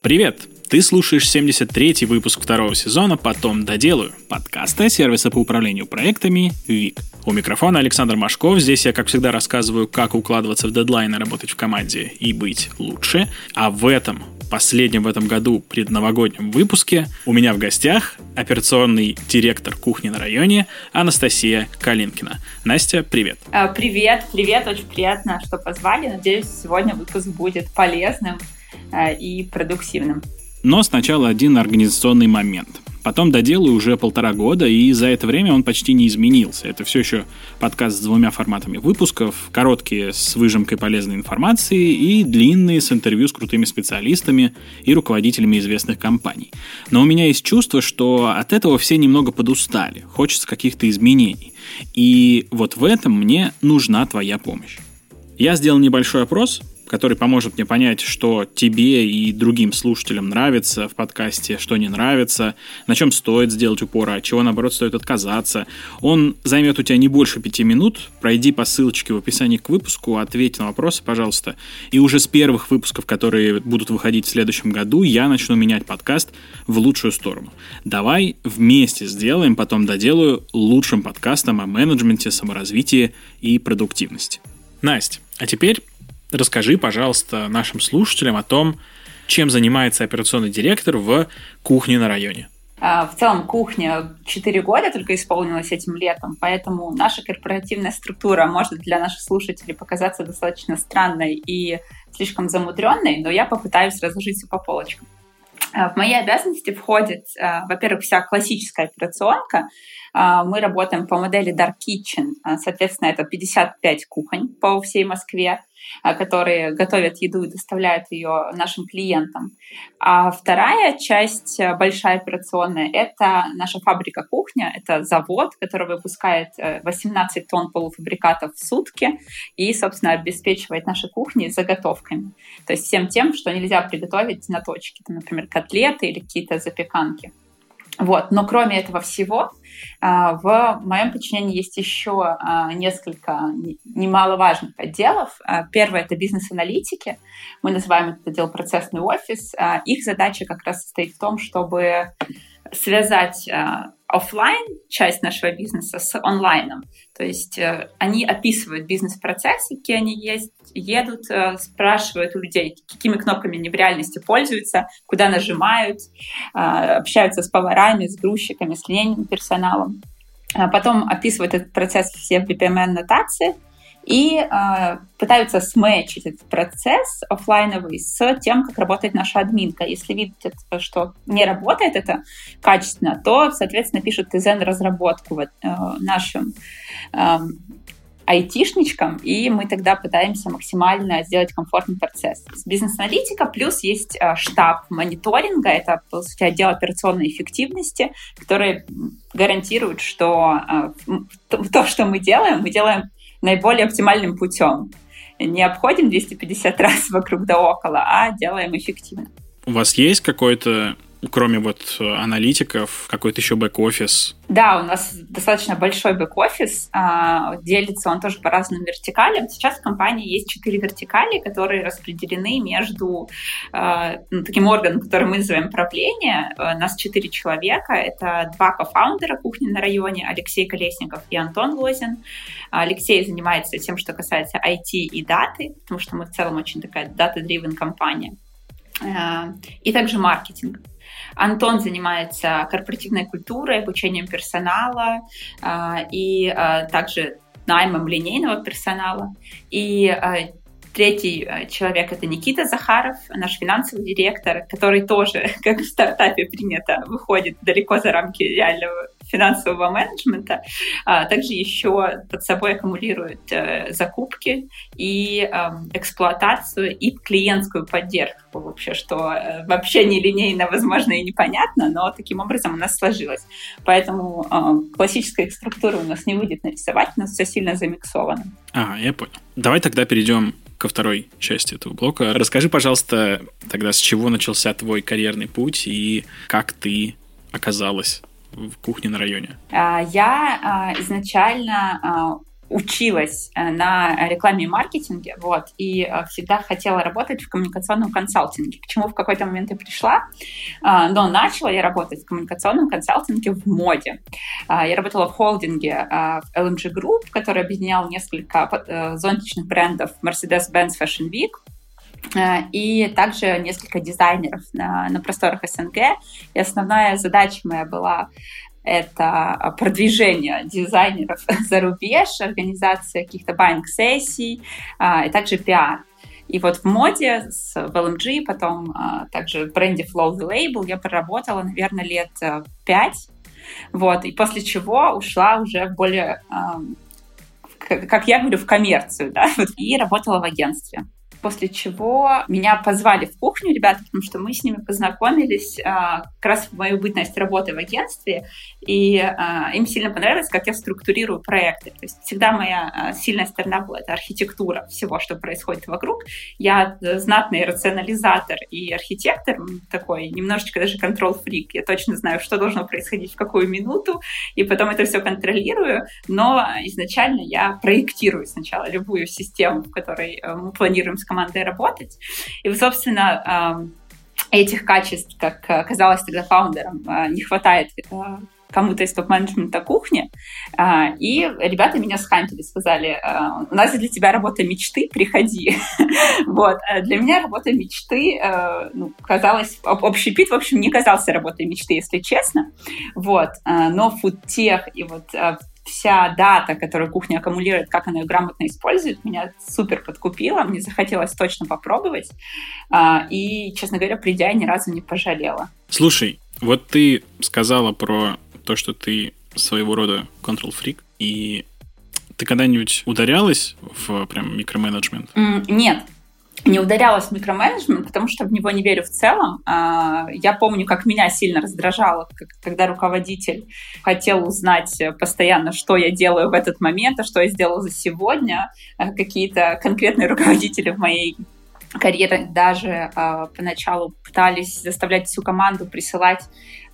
Привет! Ты слушаешь 73-й выпуск второго сезона «Потом доделаю» подкаста сервиса по управлению проектами ВИК. У микрофона Александр Машков. Здесь я, как всегда, рассказываю, как укладываться в дедлайны, работать в команде и быть лучше. А в этом последнем в этом году предновогоднем выпуске у меня в гостях операционный директор кухни на районе Анастасия Калинкина. Настя, привет. А, привет, привет, очень приятно, что позвали. Надеюсь, сегодня выпуск будет полезным и продуктивным. Но сначала один организационный момент. Потом доделаю уже полтора года, и за это время он почти не изменился. Это все еще подкаст с двумя форматами выпусков. Короткие с выжимкой полезной информации и длинные с интервью с крутыми специалистами и руководителями известных компаний. Но у меня есть чувство, что от этого все немного подустали. Хочется каких-то изменений. И вот в этом мне нужна твоя помощь. Я сделал небольшой опрос, который поможет мне понять, что тебе и другим слушателям нравится в подкасте, что не нравится, на чем стоит сделать упор, а от чего, наоборот, стоит отказаться. Он займет у тебя не больше пяти минут. Пройди по ссылочке в описании к выпуску, ответь на вопросы, пожалуйста. И уже с первых выпусков, которые будут выходить в следующем году, я начну менять подкаст в лучшую сторону. Давай вместе сделаем, потом доделаю лучшим подкастом о менеджменте, саморазвитии и продуктивности. Настя, а теперь Расскажи, пожалуйста, нашим слушателям о том, чем занимается операционный директор в кухне на районе. А, в целом кухня 4 года только исполнилась этим летом, поэтому наша корпоративная структура может для наших слушателей показаться достаточно странной и слишком замудренной, но я попытаюсь разложить все по полочкам. А, в мои обязанности входит, а, во-первых, вся классическая операционка. Мы работаем по модели Dark Kitchen, соответственно, это 55 кухонь по всей Москве. А, которые готовят еду и доставляют ее нашим клиентам. А вторая часть, э, большая операционная, это наша фабрика кухня. Это завод, который выпускает 18 э, тонн полуфабрикатов в сутки и, собственно, обеспечивает наши кухни заготовками. То есть всем тем, что нельзя приготовить на точке. Там, например, котлеты или какие-то запеканки. Вот. Но кроме этого всего, а, в моем подчинении есть еще а, несколько немаловажных отделов. А, первое — это бизнес-аналитики. Мы называем этот отдел процессный офис. Их задача как раз состоит в том, чтобы связать офлайн часть нашего бизнеса с онлайном. То есть э, они описывают бизнес-процессы, какие они есть, едут, э, спрашивают у людей, какими кнопками они в реальности пользуются, куда нажимают, э, общаются с поварами, с грузчиками, с линейным персоналом. А потом описывают этот процесс все в BPMN-нотации, и э, пытаются сметчить этот процесс офлайновый с тем, как работает наша админка. Если видят, что не работает это качественно, то, соответственно, пишут ТЗН-разработку вот, э, нашим э, айтишничкам, и мы тогда пытаемся максимально сделать комфортный процесс. Бизнес-аналитика плюс есть э, штаб мониторинга, это, по сути, отдел операционной эффективности, который гарантирует, что э, то, что мы делаем, мы делаем наиболее оптимальным путем. Не обходим 250 раз вокруг да около, а делаем эффективно. У вас есть какой-то кроме вот э, аналитиков, какой-то еще бэк-офис? Да, у нас достаточно большой бэк-офис, а, делится он тоже по разным вертикалям. Сейчас в компании есть четыре вертикали, которые распределены между а, ну, таким органом, который мы называем правление. У нас четыре человека, это два кофаундера кухни на районе, Алексей Колесников и Антон Лозин. Алексей занимается тем, что касается IT и даты, потому что мы в целом очень такая дата-дривен компания. А, и также маркетинг. Антон занимается корпоративной культурой, обучением персонала а, и а, также наймом линейного персонала. И а, Третий человек — это Никита Захаров, наш финансовый директор, который тоже, как в стартапе принято, выходит далеко за рамки реального финансового менеджмента, а также еще под собой аккумулирует э, закупки и э, эксплуатацию и клиентскую поддержку вообще, что э, вообще не линейно, возможно, и непонятно, но таким образом у нас сложилось. Поэтому э, классической структуры у нас не выйдет нарисовать, у нас все сильно замиксовано. Ага, я понял. Давай тогда перейдем ко второй части этого блока. Расскажи, пожалуйста, тогда с чего начался твой карьерный путь и как ты оказалась в кухне на районе? А, я а, изначально а, училась э, на рекламе и маркетинге, вот, и э, всегда хотела работать в коммуникационном консалтинге, к чему в какой-то момент и пришла, но начала я работать в коммуникационном консалтинге в моде. Я работала в холдинге в LMG Group, который объединял несколько э, зонтичных брендов Mercedes-Benz Fashion Week, и также несколько дизайнеров на, на просторах СНГ. И основная задача моя была это продвижение дизайнеров за рубеж, организация каких-то байинг-сессий а, и также пиар. И вот в моде с в LMG, потом а, также в бренде Flow the Label я проработала, наверное, лет э, пять. Вот, и после чего ушла уже в более, как я говорю, в коммерцию, да, и работала в агентстве после чего меня позвали в кухню ребята, потому что мы с ними познакомились а, как раз в мою бытность работы в агентстве, и а, им сильно понравилось, как я структурирую проекты. То есть всегда моя а, сильная сторона была это архитектура всего, что происходит вокруг. Я знатный рационализатор и архитектор, такой немножечко даже контрол-фрик. Я точно знаю, что должно происходить в какую минуту, и потом это все контролирую, но изначально я проектирую сначала любую систему, в которой э, мы планируем командой работать. И, собственно, этих качеств, как оказалось тогда фаундером, а, не хватает а, кому-то из топ-менеджмента кухни, а, и ребята меня схантили, сказали, у нас для тебя работа мечты, приходи. вот. Для меня работа мечты, ну, казалось, общепит, в общем, не казался работой мечты, если честно. Вот. Но фудтех и вот вся дата, которую кухня аккумулирует, как она ее грамотно использует, меня супер подкупила, мне захотелось точно попробовать. А, и, честно говоря, придя, ни разу не пожалела. Слушай, вот ты сказала про то, что ты своего рода control freak, и ты когда-нибудь ударялась в прям микроменеджмент? Нет, не ударялась в микроменеджмент, потому что в него не верю в целом. А, я помню, как меня сильно раздражало, когда руководитель хотел узнать постоянно, что я делаю в этот момент, а что я сделала за сегодня. А, какие-то конкретные руководители в моей карьеры даже э, поначалу пытались заставлять всю команду присылать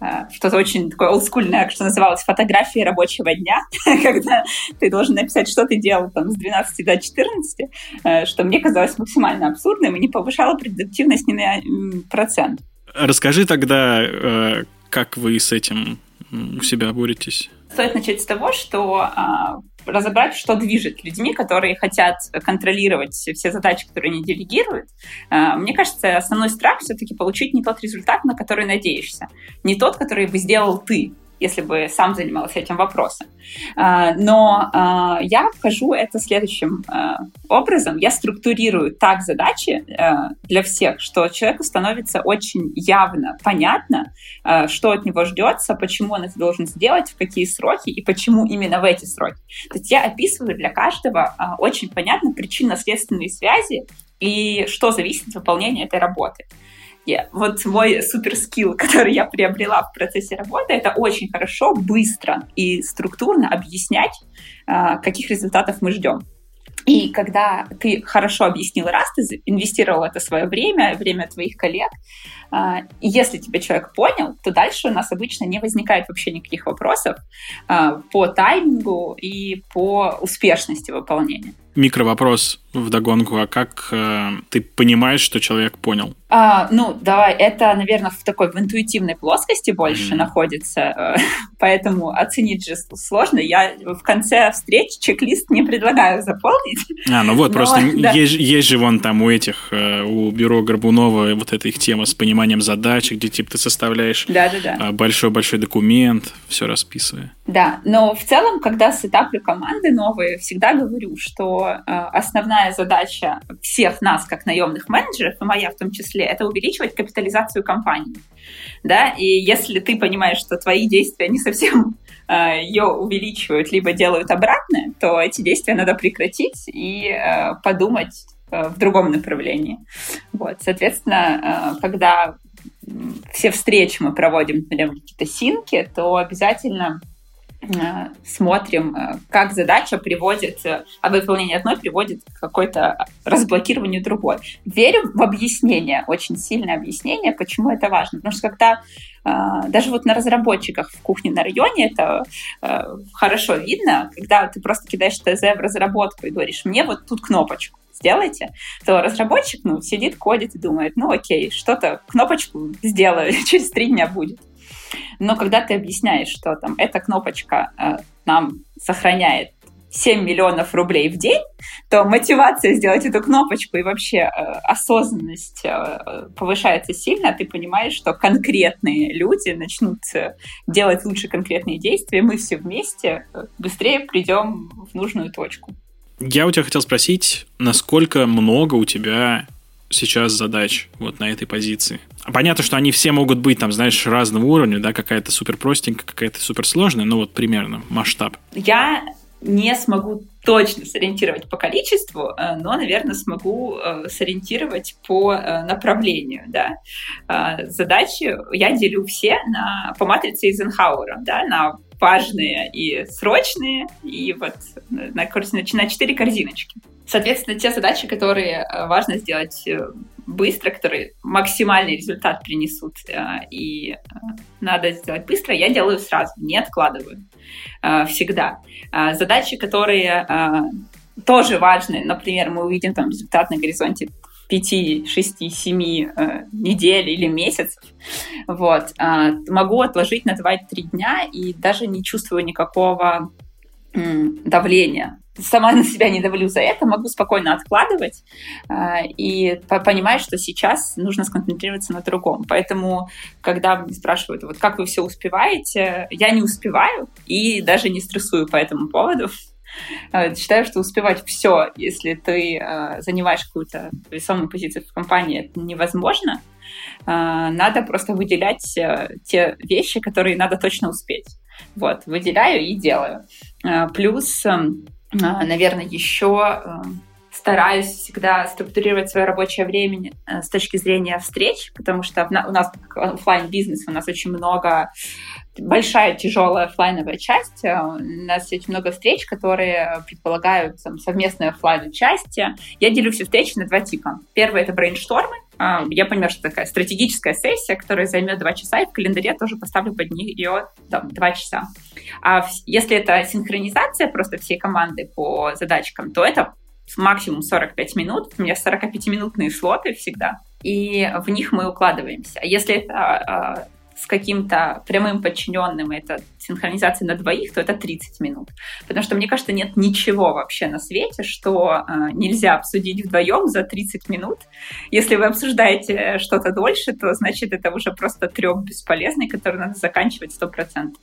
э, что-то очень такое олдскульное, что называлось фотографии рабочего дня, когда ты должен написать, что ты делал там с 12 до 14, э, что мне казалось максимально абсурдным и не повышало продуктивность ни на процент. Расскажи тогда, э, как вы с этим у себя боретесь? Стоит начать с того, что а, разобрать, что движет людьми, которые хотят контролировать все задачи, которые они делегируют. А, мне кажется, основной страх все-таки получить не тот результат, на который надеешься, не тот, который бы сделал ты если бы сам занимался этим вопросом. А, но а, я вхожу это следующим а, образом. Я структурирую так задачи для всех, что человеку становится очень явно понятно, что от него ждется, почему он это должен сделать, в какие сроки и почему именно в эти сроки. То есть я описываю для каждого очень понятно причинно-следственные связи и что зависит от выполнения этой работы. Вот мой супер скилл, который я приобрела в процессе работы, это очень хорошо, быстро и структурно объяснять, а, каких результатов мы ждем. И когда ты хорошо объяснил раз, ты инвестировал это свое время, время твоих коллег, а, и если тебя человек понял, то дальше у нас обычно не возникает вообще никаких вопросов а, по таймингу и по успешности выполнения. Микровопрос в догонку, а как э, ты понимаешь, что человек понял? А, ну, давай, это, наверное, в такой в интуитивной плоскости больше mm-hmm. находится, э, поэтому оценить же сложно. Я в конце встречи чек-лист не предлагаю заполнить. А, ну вот, Но, просто да. есть, есть же вон там у этих, э, у бюро Горбунова вот эта их тема с пониманием задач, где типа ты составляешь а, большой-большой документ, все расписывая. Да, но в целом, когда сетаплю команды новые, всегда говорю, что э, основная задача всех нас, как наемных менеджеров, и моя в том числе, это увеличивать капитализацию компании. Да? И если ты понимаешь, что твои действия не совсем э, ее увеличивают, либо делают обратное, то эти действия надо прекратить и э, подумать э, в другом направлении. Вот, соответственно, когда все встречи мы проводим, например, какие-то синки, то обязательно смотрим, э, как задача приводит, э, а выполнение одной приводит к какой-то разблокированию другой. Верю в объяснение, очень сильное объяснение, почему это важно. Потому что когда даже вот на разработчиках в кухне на районе это хорошо видно, когда ты просто кидаешь ТЗ в разработку и говоришь, мне вот тут кнопочку сделайте, то разработчик ну, сидит, кодит и думает, ну окей, что-то, кнопочку сделаю, через три дня будет. Но когда ты объясняешь, что там эта кнопочка э, нам сохраняет 7 миллионов рублей в день, то мотивация сделать эту кнопочку и вообще э, осознанность э, повышается сильно, ты понимаешь, что конкретные люди начнут э, делать лучше конкретные действия, мы все вместе э, быстрее придем в нужную точку. Я у тебя хотел спросить, насколько много у тебя сейчас задач вот на этой позиции? Понятно, что они все могут быть, там, знаешь, разного уровня, да, какая-то супер простенькая, какая-то супер сложная, но вот примерно масштаб. Я не смогу точно сориентировать по количеству, э, но, наверное, смогу э, сориентировать по э, направлению. Да. Задачи я делю все на, по матрице Эйзенхауэра, да, на важные и срочные, и вот на, на, на четыре корзиночки. Соответственно, те задачи, которые важно сделать быстро, которые максимальный результат принесут, э, и э, надо сделать быстро, я делаю сразу, не откладываю э, всегда. Задачи, которые тоже важны, например, мы увидим там результат на горизонте 5, 6, 7 недель или месяцев, вот, могу отложить на 2-3 дня и даже не чувствую никакого давления сама на себя не давлю за это, могу спокойно откладывать э, и понимать, что сейчас нужно сконцентрироваться на другом. Поэтому, когда спрашивают, вот как вы все успеваете, я не успеваю и даже не стрессую по этому поводу. Э, считаю, что успевать все, если ты э, занимаешь какую-то весомую позицию в компании, это невозможно. Э, надо просто выделять э, те вещи, которые надо точно успеть. Вот, выделяю и делаю. Плюс а, наверное, еще э, стараюсь всегда структурировать свое рабочее время э, с точки зрения встреч, потому что у нас офлайн бизнес, у нас очень много большая тяжелая офлайновая часть. Э, у нас есть много встреч, которые предполагают там, совместные офлайн части. Я делю все встречи на два типа. Первый — это брейнштормы. Э, я понимаю, что такая стратегическая сессия, которая займет два часа, и в календаре тоже поставлю под нее там, два часа. А если это синхронизация просто всей команды по задачкам, то это максимум 45 минут. У меня 45-минутные слоты всегда и в них мы укладываемся. А если это а, с каким-то прямым подчиненным, это синхронизация на двоих, то это 30 минут. Потому что, мне кажется, нет ничего вообще на свете, что э, нельзя обсудить вдвоем за 30 минут. Если вы обсуждаете что-то дольше, то значит это уже просто треп бесполезный, который надо заканчивать 100%.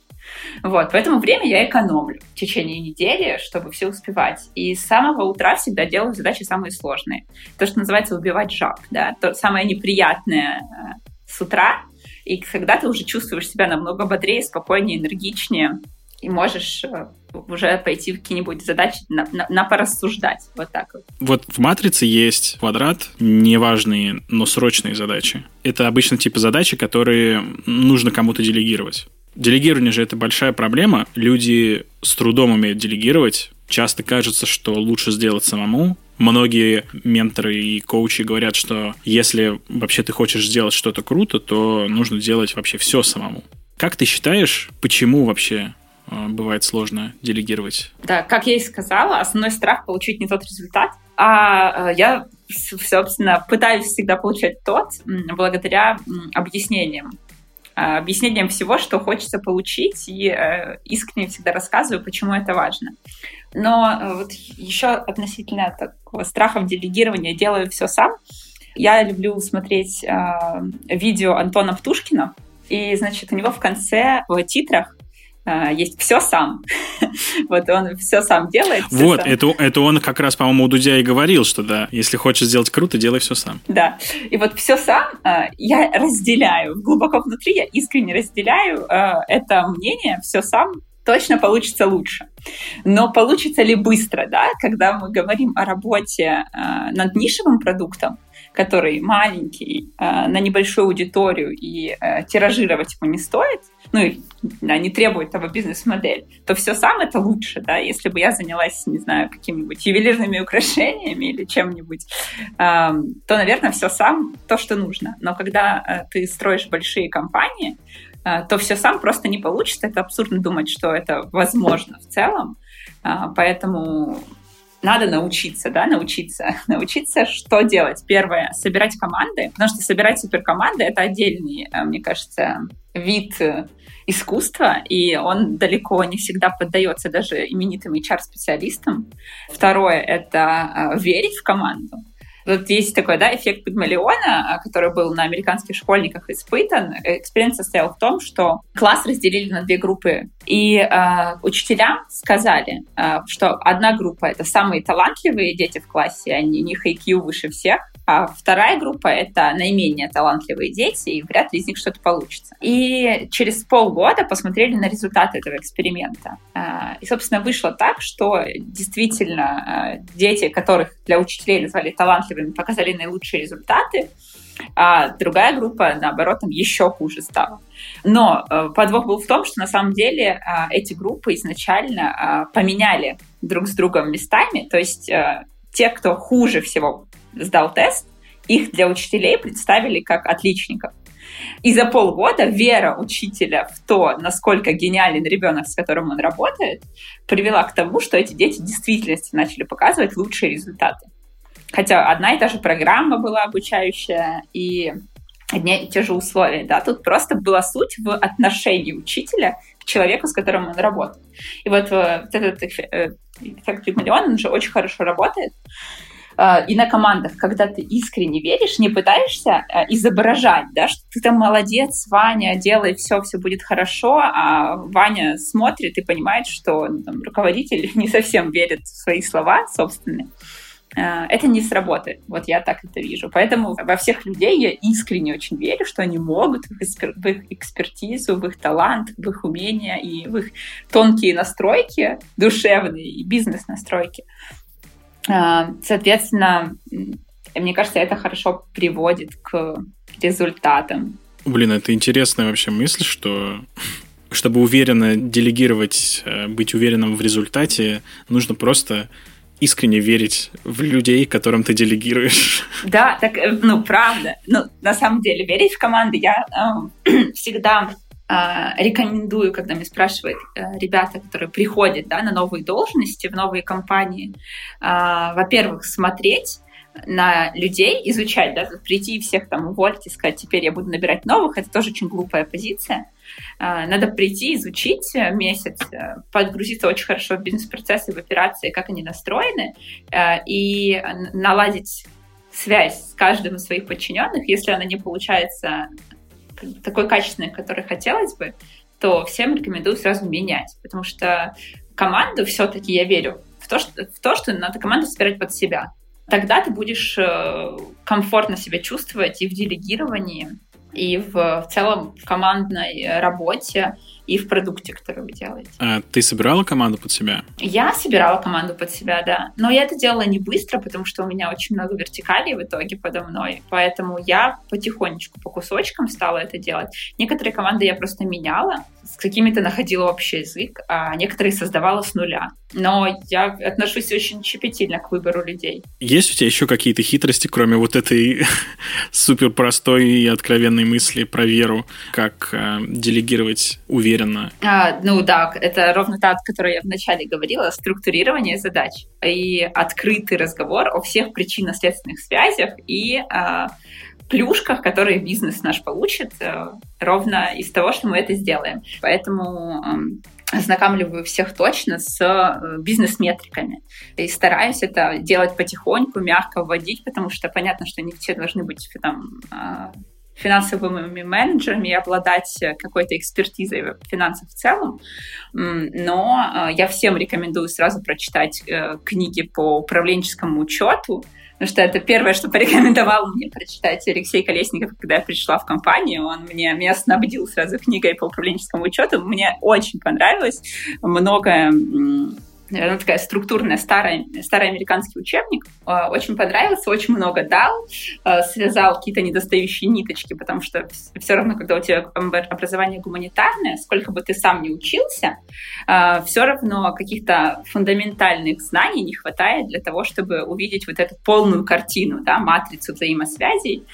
Вот, поэтому время я экономлю в течение недели, чтобы все успевать. И с самого утра всегда делаю задачи самые сложные. То, что называется убивать жаб, да, то самое неприятное э, с утра, и когда ты уже чувствуешь себя намного бодрее, спокойнее, энергичнее, и можешь э, уже пойти в какие-нибудь задачи на, на, на порассуждать. Вот так вот. Вот в матрице есть квадрат, неважные, но срочные задачи. Это обычно типа задачи, которые нужно кому-то делегировать. Делегирование же это большая проблема. Люди с трудом умеют делегировать. Часто кажется, что лучше сделать самому, Многие менторы и коучи говорят, что если вообще ты хочешь сделать что-то круто, то нужно делать вообще все самому. Как ты считаешь, почему вообще э, бывает сложно делегировать? Да, как я и сказала, основной страх получить не тот результат, а э, я, собственно, пытаюсь всегда получать тот благодаря объяснениям. Э, объяснением всего, что хочется получить, и э, искренне всегда рассказываю, почему это важно. Но э, вот еще относительно такого страха делегирования делаю все сам. Я люблю смотреть видео Антона Птушкина, и, значит, у него в конце в титрах есть все сам. вот он все сам делает. Все вот, сам. Это, это он как раз, по-моему, у Дудя и говорил, что да, если хочешь сделать круто, делай все сам. Да, и вот все сам а, я разделяю. Глубоко внутри я искренне разделяю а, это мнение, все сам точно получится лучше. Но получится ли быстро, да, когда мы говорим о работе над нишевым продуктом, который маленький, на небольшую аудиторию и тиражировать его не стоит – ну, не требует того бизнес-модель, то все сам это лучше, да, если бы я занялась, не знаю, какими-нибудь ювелирными украшениями или чем-нибудь, э, то, наверное, все сам то, что нужно. Но когда э, ты строишь большие компании, э, то все сам просто не получится. Это абсурдно думать, что это возможно в целом. Э, поэтому надо научиться, да, научиться, научиться, что делать. Первое, собирать команды, потому что собирать суперкоманды — это отдельный, э, мне кажется, вид искусства, и он далеко не всегда поддается даже именитым HR-специалистам. Второе — это э, верить в команду. Вот есть такой да, эффект Пигмалиона, который был на американских школьниках испытан. Эксперимент состоял в том, что класс разделили на две группы. И э, учителям сказали, э, что одна группа — это самые талантливые дети в классе, они, у них IQ выше всех, а вторая группа — это наименее талантливые дети, и вряд ли из них что-то получится. И через полгода посмотрели на результаты этого эксперимента. А, и, собственно, вышло так, что действительно а, дети, которых для учителей назвали талантливыми, показали наилучшие результаты, а другая группа, наоборот, там еще хуже стала. Но э, подвох был в том, что на самом деле эти группы изначально поменяли друг с другом местами, то есть э, те, кто хуже всего сдал тест, их для учителей представили как отличников. И за полгода вера учителя в то, насколько гениален ребенок, с которым он работает, привела к тому, что эти дети в действительности начали показывать лучшие результаты. Хотя одна и та же программа была обучающая, и одни и те же условия. Да? Тут просто была суть в отношении учителя к человеку, с которым он работает. И вот, э, вот этот эффект Пигмалион, он же очень хорошо работает. Э, и на командах, когда ты искренне веришь, не пытаешься э, изображать, да, что ты там молодец, Ваня, делай все, все будет хорошо, а Ваня смотрит и понимает, что ну, там, руководитель не совсем верит в свои слова собственные э, это не сработает. Вот я так это вижу. Поэтому во всех людей я искренне очень верю, что они могут в, их экспертизу, в их талант, в их умения и в их тонкие настройки, душевные и бизнес-настройки соответственно, мне кажется, это хорошо приводит к результатам. Блин, это интересная вообще мысль, что чтобы уверенно делегировать, э, быть уверенным в результате, нужно просто искренне верить в людей, которым ты делегируешь. Да, так, э, ну, правда. Ну, на самом деле, верить в команды я э, всегда рекомендую, когда меня спрашивают э, ребята, которые приходят да, на новые должности, в новые компании, а, во-первых, смотреть на людей, изучать, да, прийти и всех там уволить сказать, теперь я буду набирать новых, это тоже очень глупая позиция. Надо прийти, изучить э, месяц, э, подгрузиться очень хорошо в бизнес-процессы, в операции, как они настроены, и наладить связь с каждым из своих подчиненных. Если она не получается такой качественной, которой хотелось бы, то всем рекомендую сразу менять, потому что команду все-таки я верю в то, что, в то, что надо команду собирать под себя. Тогда ты будешь э, комфортно себя чувствовать и в делегировании, и в, в целом в командной работе, и в продукте, который вы делаете. А ты собирала команду под себя? Я собирала команду под себя, да. Но я это делала не быстро, потому что у меня очень много вертикалей в итоге подо мной. Поэтому я потихонечку, по кусочкам стала это делать. Некоторые команды я просто меняла, с какими-то находила общий язык, а некоторые создавала с нуля. Но я отношусь очень щепетильно к выбору людей. Есть у тебя еще какие-то хитрости, кроме вот этой супер простой и откровенной мысли про веру, как э, делегировать уверенно? А, ну да, это ровно та, о которой я вначале говорила, структурирование задач и открытый разговор о всех причинно-следственных связях и а, плюшках, которые бизнес наш получит э, ровно из того, что мы это сделаем. Поэтому эм, ознакомливаю всех точно с э, бизнес-метриками. И стараюсь это делать потихоньку, мягко вводить, потому что понятно, что не все должны быть там, э, финансовыми менеджерами и обладать какой-то экспертизой в финансах в целом. Но я всем рекомендую сразу прочитать книги по управленческому учету, потому что это первое, что порекомендовал мне прочитать Алексей Колесников, когда я пришла в компанию. Он мне, меня снабдил сразу книгой по управленческому учету. Мне очень понравилось. Много наверное, такая структурная, старый, старый американский учебник. Э, очень понравился, очень много дал, э, связал какие-то недостающие ниточки, потому что все равно, когда у тебя образование гуманитарное, сколько бы ты сам не учился, э, все равно каких-то фундаментальных знаний не хватает для того, чтобы увидеть вот эту полную картину, да, матрицу взаимосвязей.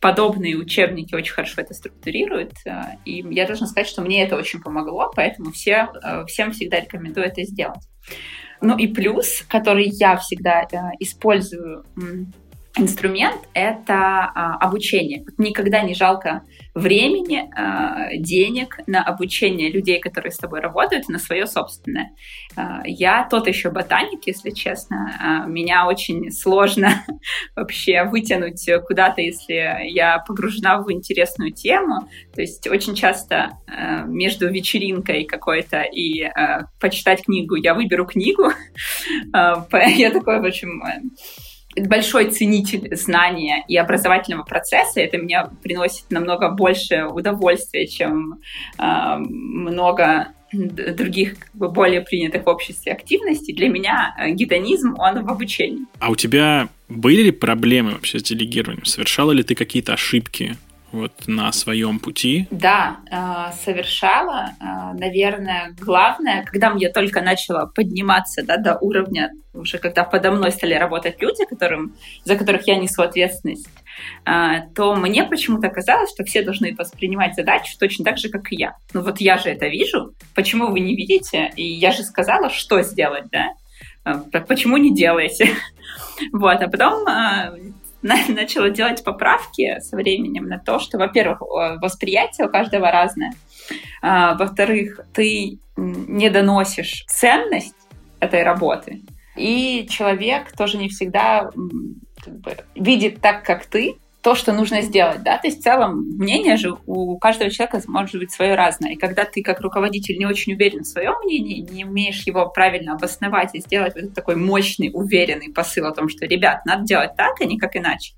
Подобные учебники очень хорошо это структурируют. Э, и я должна сказать, что мне это очень помогло, поэтому все, э, всем всегда рекомендую это сделать. Ну и плюс, который я всегда э, использую инструмент — это а, обучение. Никогда не жалко времени, а, денег на обучение людей, которые с тобой работают, на свое собственное. А, я тот еще ботаник, если честно. Меня очень сложно вообще вытянуть куда-то, если я погружена в интересную тему. То есть очень часто между вечеринкой какой-то и почитать книгу я выберу книгу. Я такой, в общем большой ценитель знания и образовательного процесса. Это мне приносит намного больше удовольствия, чем э, много других как бы, более принятых в обществе активностей. Для меня э, гедонизм, он в обучении. А у тебя были ли проблемы вообще с делегированием? Совершала ли ты какие-то ошибки вот на своем пути? Да, э, совершала. Э, наверное, главное, когда я только начала подниматься да, до уровня, уже когда подо мной стали работать люди, которым, за которых я несу ответственность, э, то мне почему-то казалось, что все должны воспринимать задачу точно так же, как и я. Ну вот я же это вижу, почему вы не видите? И я же сказала, что сделать, да? Почему не делаете? Вот, а потом начала делать поправки со временем на то, что, во-первых, восприятие у каждого разное, а, во-вторых, ты не доносишь ценность этой работы, и человек тоже не всегда как бы, видит так, как ты, то, что нужно сделать, да, то есть в целом мнение же у каждого человека может быть свое разное, и когда ты как руководитель не очень уверен в своем мнении, не умеешь его правильно обосновать и сделать вот такой мощный, уверенный посыл о том, что, ребят, надо делать так, а не как иначе,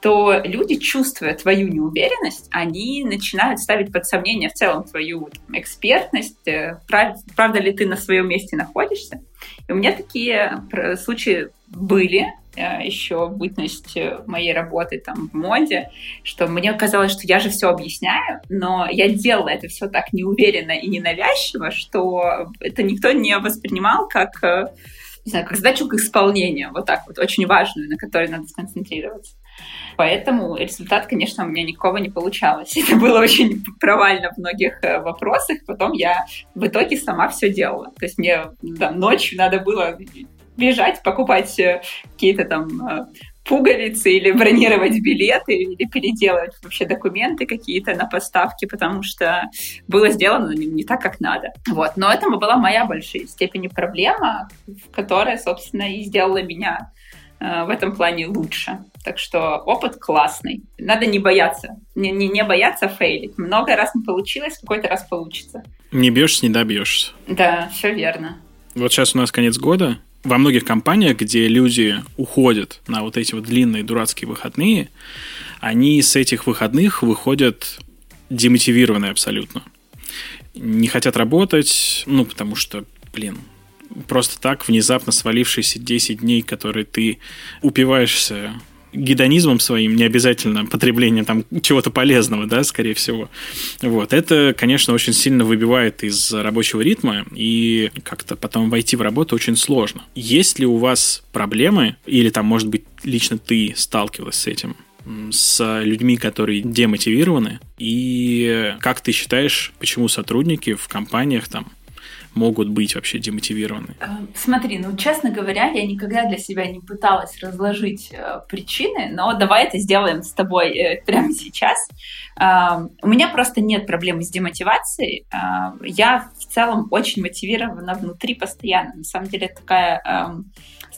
то люди, чувствуя твою неуверенность, они начинают ставить под сомнение в целом твою там, экспертность, э, прав, правда ли ты на своем месте находишься. И у меня такие э, случаи были, Э, еще бытность э, моей работы там в моде, что мне казалось, что я же все объясняю, но я делала это все так неуверенно и ненавязчиво, что это никто не воспринимал как не знаю, как задачу к исполнению, вот так вот, очень важную, на которой надо сконцентрироваться. Поэтому результат, конечно, у меня никакого не получалось. Это было очень провально в многих вопросах. Потом я в итоге сама все делала. То есть мне да, ночью надо было бежать, покупать э, какие-то там э, пуговицы или бронировать билеты или переделывать вообще документы какие-то на поставки, потому что было сделано не, не так, как надо. Вот. Но это была моя большая степени проблема, которая, собственно, и сделала меня э, в этом плане лучше. Так что опыт классный. Надо не бояться. Не, не, не бояться фейлить. Много раз не получилось, какой-то раз получится. Не бьешься, не добьешься. Да, все верно. Вот сейчас у нас конец года, во многих компаниях, где люди уходят на вот эти вот длинные дурацкие выходные, они с этих выходных выходят демотивированные абсолютно. Не хотят работать, ну, потому что, блин, просто так внезапно свалившиеся 10 дней, которые ты упиваешься гедонизмом своим, не обязательно потреблением там чего-то полезного, да, скорее всего. Вот. Это, конечно, очень сильно выбивает из рабочего ритма, и как-то потом войти в работу очень сложно. Есть ли у вас проблемы, или там, может быть, лично ты сталкивалась с этим? с людьми, которые демотивированы, и как ты считаешь, почему сотрудники в компаниях там могут быть вообще демотивированы? Э, смотри, ну, честно говоря, я никогда для себя не пыталась разложить э, причины, но давай это сделаем с тобой э, прямо сейчас. Э, у меня просто нет проблем с демотивацией. Э, я в целом очень мотивирована внутри постоянно. На самом деле такая... Э,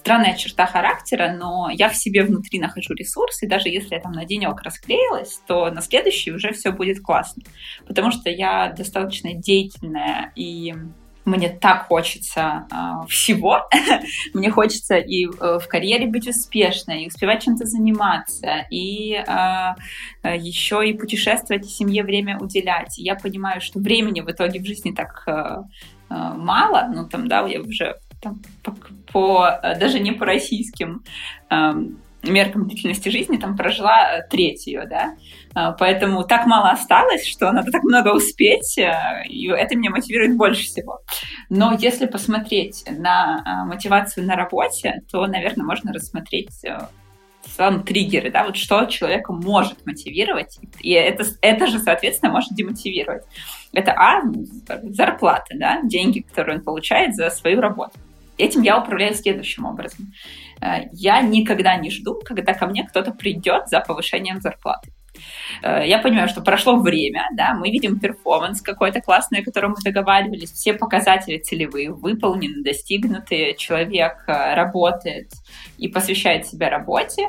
странная черта характера, но я в себе внутри нахожу ресурс, и даже если я там на денек расклеилась, то на следующий уже все будет классно. Потому что я достаточно деятельная и мне так хочется э, всего. мне хочется и э, в карьере быть успешной, и успевать чем-то заниматься, и э, э еще и путешествовать, и семье время уделять. И я понимаю, что времени в итоге в жизни так э, мало, ну там, да, я уже там, по, по даже не по российским эм, меркам длительности жизни там прожила э, треть ее, да, а, поэтому так мало осталось, что надо так много успеть, э, и это меня мотивирует больше всего. Но если посмотреть на а, мотивацию на работе, то, наверное, можно рассмотреть э, целом триггеры, да, вот что человека может мотивировать, и это, это же, соответственно, может демотивировать. Это, а, зарплата, да, деньги, которые он получает за свою работу. Этим я управляю следующим образом. Э, я никогда не жду, когда ко мне кто-то придет за повышением зарплаты. Э, я понимаю, что прошло время, да, мы видим перформанс какой-то классный, о котором мы договаривались, все показатели целевые выполнены, достигнуты, человек э, работает и посвящает себя работе,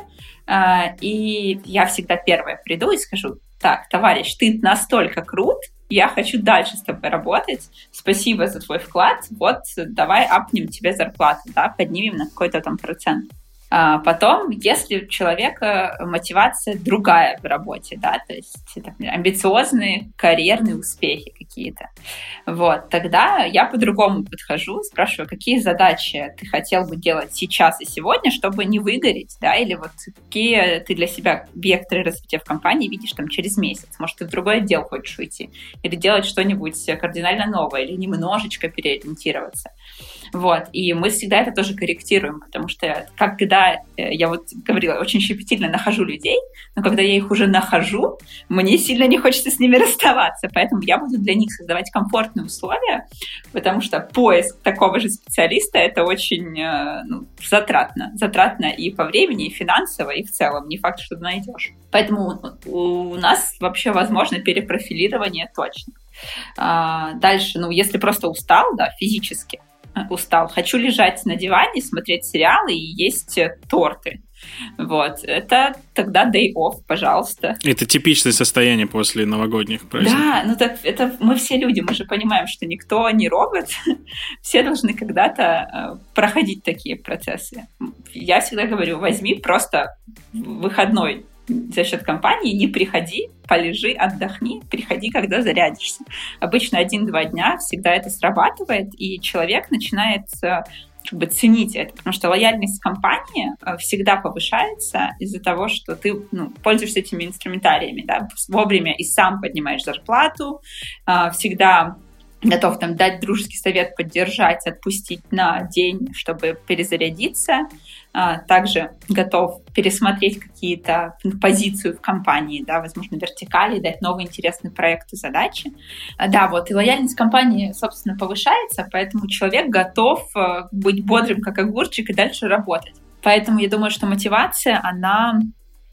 и я всегда первая приду и скажу, так, товарищ, ты настолько крут, я хочу дальше с тобой работать, спасибо за твой вклад, вот давай апнем тебе зарплату, да, поднимем на какой-то там процент. А потом, если у человека мотивация другая в работе, да, то есть это амбициозные карьерные успехи какие-то, вот, тогда я по-другому подхожу, спрашиваю, какие задачи ты хотел бы делать сейчас и сегодня, чтобы не выгореть, да, или вот какие ты для себя векторы развития в компании видишь там через месяц, может, ты в другой отдел хочешь уйти, или делать что-нибудь кардинально новое, или немножечко переориентироваться. Вот. И мы всегда это тоже корректируем, потому что когда э, я вот говорила, очень щепетильно нахожу людей, но когда я их уже нахожу, мне сильно не хочется с ними расставаться, поэтому я буду для них создавать комфортные условия, потому что поиск такого же специалиста это очень э, ну, затратно. Затратно и по времени, и финансово, и в целом. Не факт, что найдешь. Поэтому у нас вообще возможно перепрофилирование точно. А, дальше, ну, если просто устал, да, физически, устал. Хочу лежать на диване, смотреть сериалы и есть торты. Вот, это тогда day off, пожалуйста. Это типичное состояние после новогодних праздников. Да, ну так это мы все люди, мы же понимаем, что никто не робот, все должны когда-то э, проходить такие процессы. Я всегда говорю, возьми просто выходной за счет компании, не приходи, полежи, отдохни, приходи, когда зарядишься. Обычно один-два дня всегда это срабатывает, и человек начинает э, как бы ценить это, потому что лояльность компании э, всегда повышается из-за того, что ты ну, пользуешься этими инструментариями, да, вовремя и сам поднимаешь зарплату, э, всегда готов там дать дружеский совет, поддержать, отпустить на день, чтобы перезарядиться. А, также готов пересмотреть какие-то позицию в компании, да, возможно, вертикали, дать новые интересные проекты, задачи. А, да, вот, и лояльность компании, собственно, повышается, поэтому человек готов э, быть бодрым, как огурчик, и дальше работать. Поэтому я думаю, что мотивация, она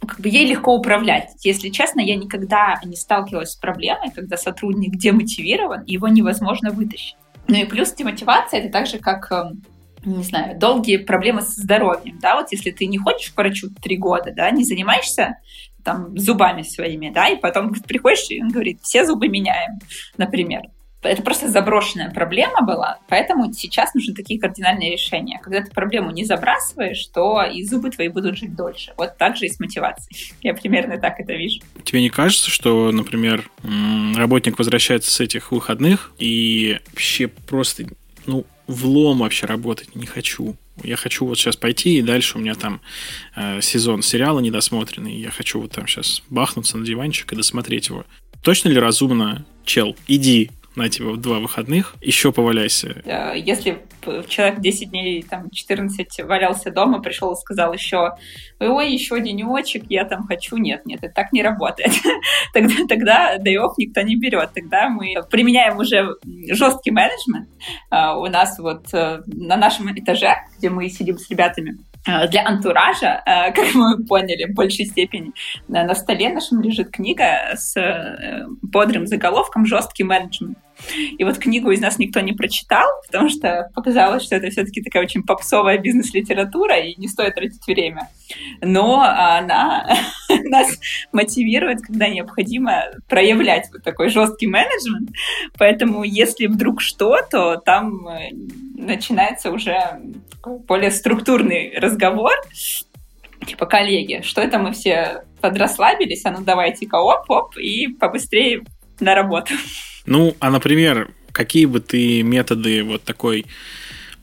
как бы ей легко управлять. Если честно, я никогда не сталкивалась с проблемой, когда сотрудник демотивирован, его невозможно вытащить. Ну и плюс демотивация — это так же, как эм, не знаю, долгие проблемы со здоровьем, да, вот если ты не ходишь к врачу три года, да, не занимаешься там зубами своими, да, и потом приходишь, и он говорит, все зубы меняем, например. Это просто заброшенная проблема была, поэтому сейчас нужны такие кардинальные решения. Когда ты проблему не забрасываешь, то и зубы твои будут жить дольше. Вот так же и с мотивацией. Я примерно так это вижу. Тебе не кажется, что, например, работник возвращается с этих выходных и вообще просто, ну, влом вообще работать не хочу. Я хочу вот сейчас пойти, и дальше у меня там э, сезон сериала недосмотренный. Я хочу вот там сейчас бахнуться на диванчик и досмотреть его. Точно ли разумно, чел, иди, на тебе два выходных, еще поваляйся. Если человек 10 дней, там, 14 валялся дома, пришел и сказал еще, ой, еще денечек, я там хочу. Нет, нет, это так не работает. тогда, тогда day off никто не берет. Тогда мы применяем уже жесткий менеджмент. А, у нас вот э, на нашем этаже, где мы сидим с ребятами, э, для антуража, э, как мы поняли в большей степени, на столе нашем лежит книга с бодрым заголовком «Жесткий менеджмент». И вот книгу из нас никто не прочитал, потому что показалось, что это все-таки такая очень попсовая бизнес-литература, и не стоит тратить время. Но она нас мотивирует, когда необходимо проявлять вот такой жесткий менеджмент. Поэтому если вдруг что, то там э, начинается уже более структурный разговор, типа, коллеги, что это мы все подрасслабились, а ну давайте-ка оп-оп и побыстрее на работу. Ну, а, например, какие бы ты методы вот такой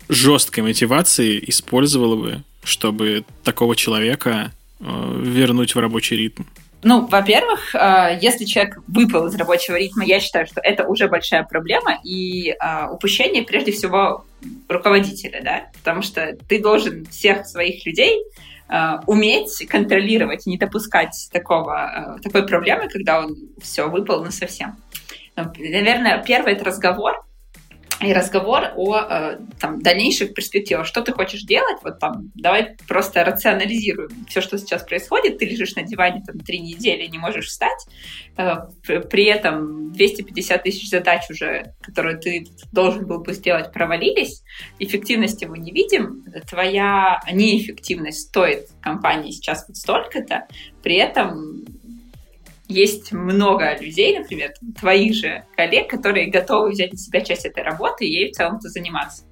жесткой мотивации использовала бы, чтобы такого человека э, вернуть в рабочий ритм? Ну, во-первых, э, если человек выпал из рабочего ритма, я считаю, что это уже большая проблема, и э, упущение прежде всего руководителя, да, потому что ты должен всех своих людей э, уметь контролировать, не допускать такого, такой проблемы, когда он все выпал на совсем. Наверное, первый это разговор, и разговор о э, там, дальнейших перспективах. Что ты хочешь делать? Вот там, давай просто рационализируем все, что сейчас происходит. Ты лежишь на диване там три недели, не можешь встать. Э, при этом 250 тысяч задач уже, которые ты должен был бы сделать, провалились. Эффективности мы не видим. Твоя неэффективность стоит компании сейчас вот столько-то. При этом есть много людей, например, твоих же коллег, которые готовы взять на себя часть этой работы и ей в целом-то заниматься.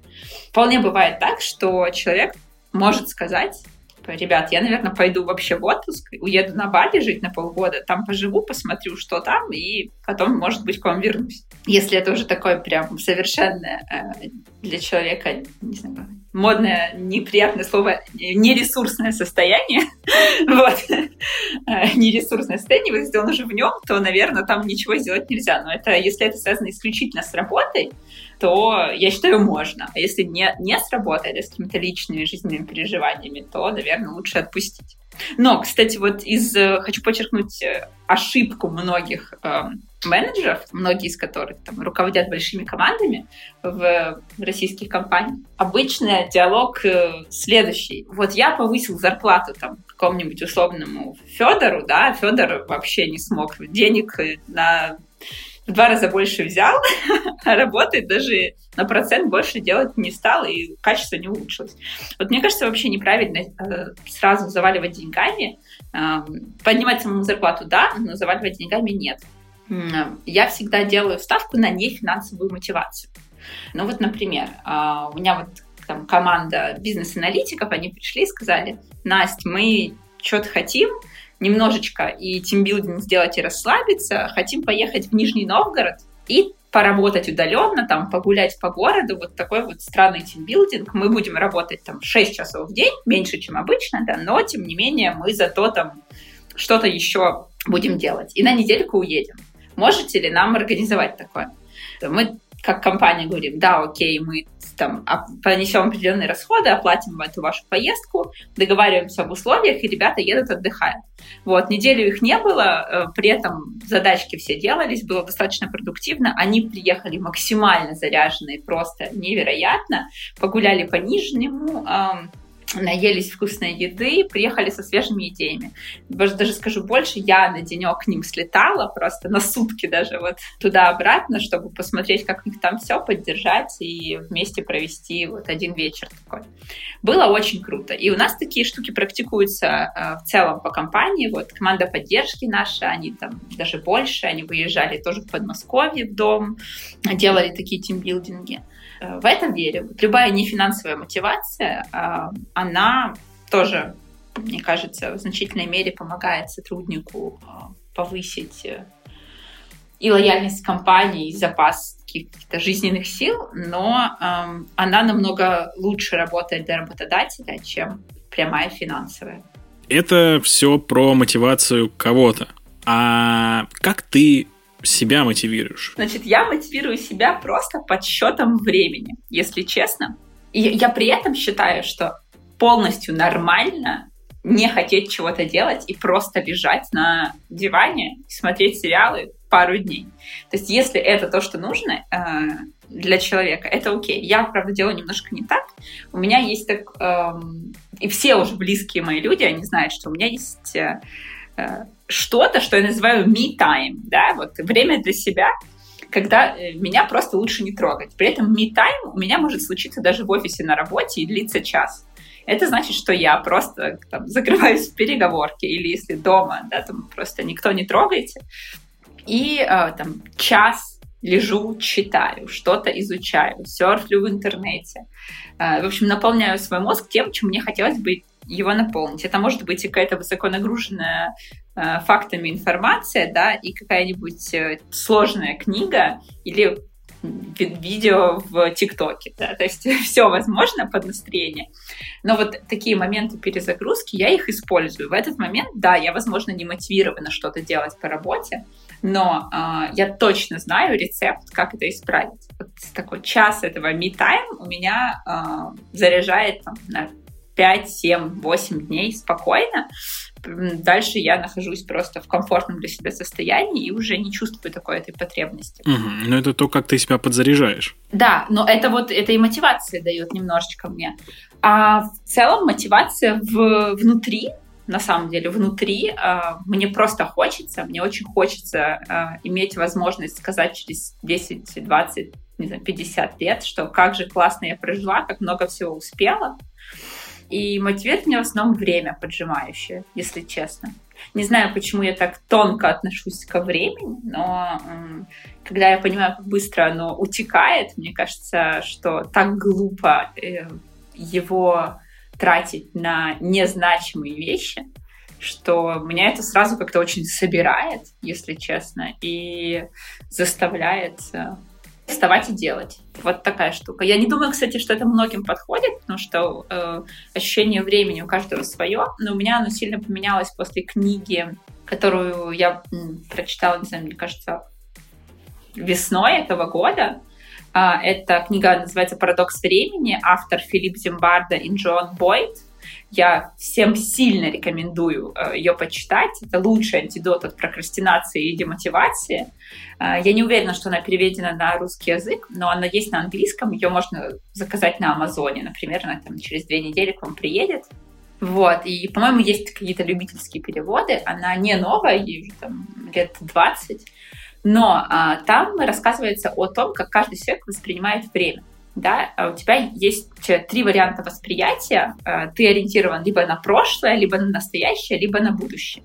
Вполне бывает так, что человек может сказать, ребят, я, наверное, пойду вообще в отпуск, уеду на Бали жить на полгода, там поживу, посмотрю, что там, и потом, может быть, к вам вернусь. Если это уже такое прям совершенно э, для человека, не знаю, модное, неприятное слово, нересурсное состояние, вот, э, нересурсное состояние, если он уже в нем, то, наверное, там ничего сделать нельзя. Но это, если это связано исключительно с работой, то, я считаю, можно. А если не, не сработает, с какими-то личными жизненными переживаниями, то, наверное, лучше отпустить. Но, кстати, вот из... Э, хочу подчеркнуть э, ошибку многих э, менеджеров, многие из которых там, руководят большими командами в российских компаниях. Обычно диалог э, следующий. Вот я повысил зарплату там какому-нибудь условному Федору, да, Федор вообще не смог денег на в два раза больше взял, а работает даже на процент больше делать не стал, и качество не улучшилось. Вот мне кажется, вообще неправильно э, сразу заваливать деньгами. Э, поднимать самому зарплату, да, но заваливать деньгами нет. Я всегда делаю ставку на нефинансовую мотивацию. Ну вот, например, э, у меня вот там команда бизнес-аналитиков, они пришли и сказали, Настя, мы что-то хотим, немножечко и тимбилдинг сделать и расслабиться, хотим поехать в Нижний Новгород и поработать удаленно, там, погулять по городу, вот такой вот странный тимбилдинг. Мы будем работать там 6 часов в день, меньше, чем обычно, да, но, тем не менее, мы зато там что-то еще будем делать. И на недельку уедем. Можете ли нам организовать такое? Мы как компания говорим, да, окей, мы там понесем определенные расходы, оплатим эту вашу поездку, договариваемся об условиях, и ребята едут отдыхают. Вот, неделю их не было, э, при этом задачки все делались, было достаточно продуктивно, они приехали максимально заряженные, просто невероятно, погуляли по Нижнему, наелись вкусной еды, приехали со свежими идеями. Даже скажу больше, я на денек к ним слетала, просто на сутки даже вот туда-обратно, чтобы посмотреть, как у них там все, поддержать и вместе провести вот один вечер такой. Было очень круто. И у нас такие штуки практикуются э, в целом по компании. Вот команда поддержки наша, они там даже больше, они выезжали тоже в Подмосковье в дом, делали такие тимбилдинги. В это верю. Любая нефинансовая мотивация, э, она тоже, мне кажется, в значительной мере помогает сотруднику э, повысить и лояльность компании, и запас каких-то жизненных сил, но она намного лучше работает для работодателя, чем прямая финансовая. Это все про мотивацию кого-то. А как ты себя мотивируешь? Значит, я мотивирую себя просто подсчетом времени, если честно. И я при этом считаю, что полностью нормально не хотеть чего-то делать и просто лежать на диване и смотреть сериалы пару дней. То есть, если это то, что нужно э, для человека, это окей. Я, правда, делаю немножко не так. У меня есть так... Э, и все уже близкие мои люди, они знают, что у меня есть... Э, э что-то, что я называю me-time, да, вот время для себя, когда э, меня просто лучше не трогать. При этом me-time у меня может случиться даже в офисе на работе и длиться час. Это значит, что я просто там, закрываюсь в переговорке, или если дома, да, там просто никто не трогайте, и э, там час лежу, читаю, что-то изучаю, серфлю в интернете. Э, в общем, наполняю свой мозг тем, чем мне хотелось бы его наполнить. Это может быть и какая-то высоко нагруженная э, фактами информация, да, и какая-нибудь э, сложная книга или видео в ТикТоке, да, то есть все возможно под настроение. Но вот такие моменты перезагрузки, я их использую. В этот момент, да, я, возможно, не мотивирована что-то делать по работе, но э, я точно знаю рецепт, как это исправить. Вот такой час этого me-time у меня э, заряжает там, на 5, 7, 8 дней спокойно. Дальше я нахожусь просто в комфортном для себя состоянии и уже не чувствую такой этой потребности. Угу. Но это то, как ты себя подзаряжаешь. Да, но это вот это и мотивация дает немножечко мне. А в целом мотивация в, внутри, на самом деле, внутри э, мне просто хочется, мне очень хочется э, иметь возможность сказать через 10, 20, не знаю, 50 лет, что как же классно я прожила, как много всего успела. И мотивирует меня в основном время поджимающее, если честно. Не знаю, почему я так тонко отношусь ко времени, но когда я понимаю, как быстро оно утекает, мне кажется, что так глупо э, его тратить на незначимые вещи, что меня это сразу как-то очень собирает, если честно, и заставляет э, вставать и делать. Вот такая штука. Я не думаю, кстати, что это многим подходит, потому что э, ощущение времени у каждого свое, но у меня оно сильно поменялось после книги, которую я м, прочитала, не знаю, мне кажется, весной этого года. Э, эта книга называется «Парадокс времени», автор Филипп Зимбарда и Джон Бойд. Я всем сильно рекомендую э, ее почитать. Это лучший антидот от прокрастинации и демотивации. Э, я не уверена, что она переведена на русский язык, но она есть на английском. Ее можно заказать на Амазоне. Например, она там через две недели к вам приедет. Вот, и, по-моему, есть какие-то любительские переводы. Она не новая, ей там лет 20. Но а, там рассказывается о том, как каждый человек воспринимает время да, а у тебя есть три варианта восприятия. А, ты ориентирован либо на прошлое, либо на настоящее, либо на будущее.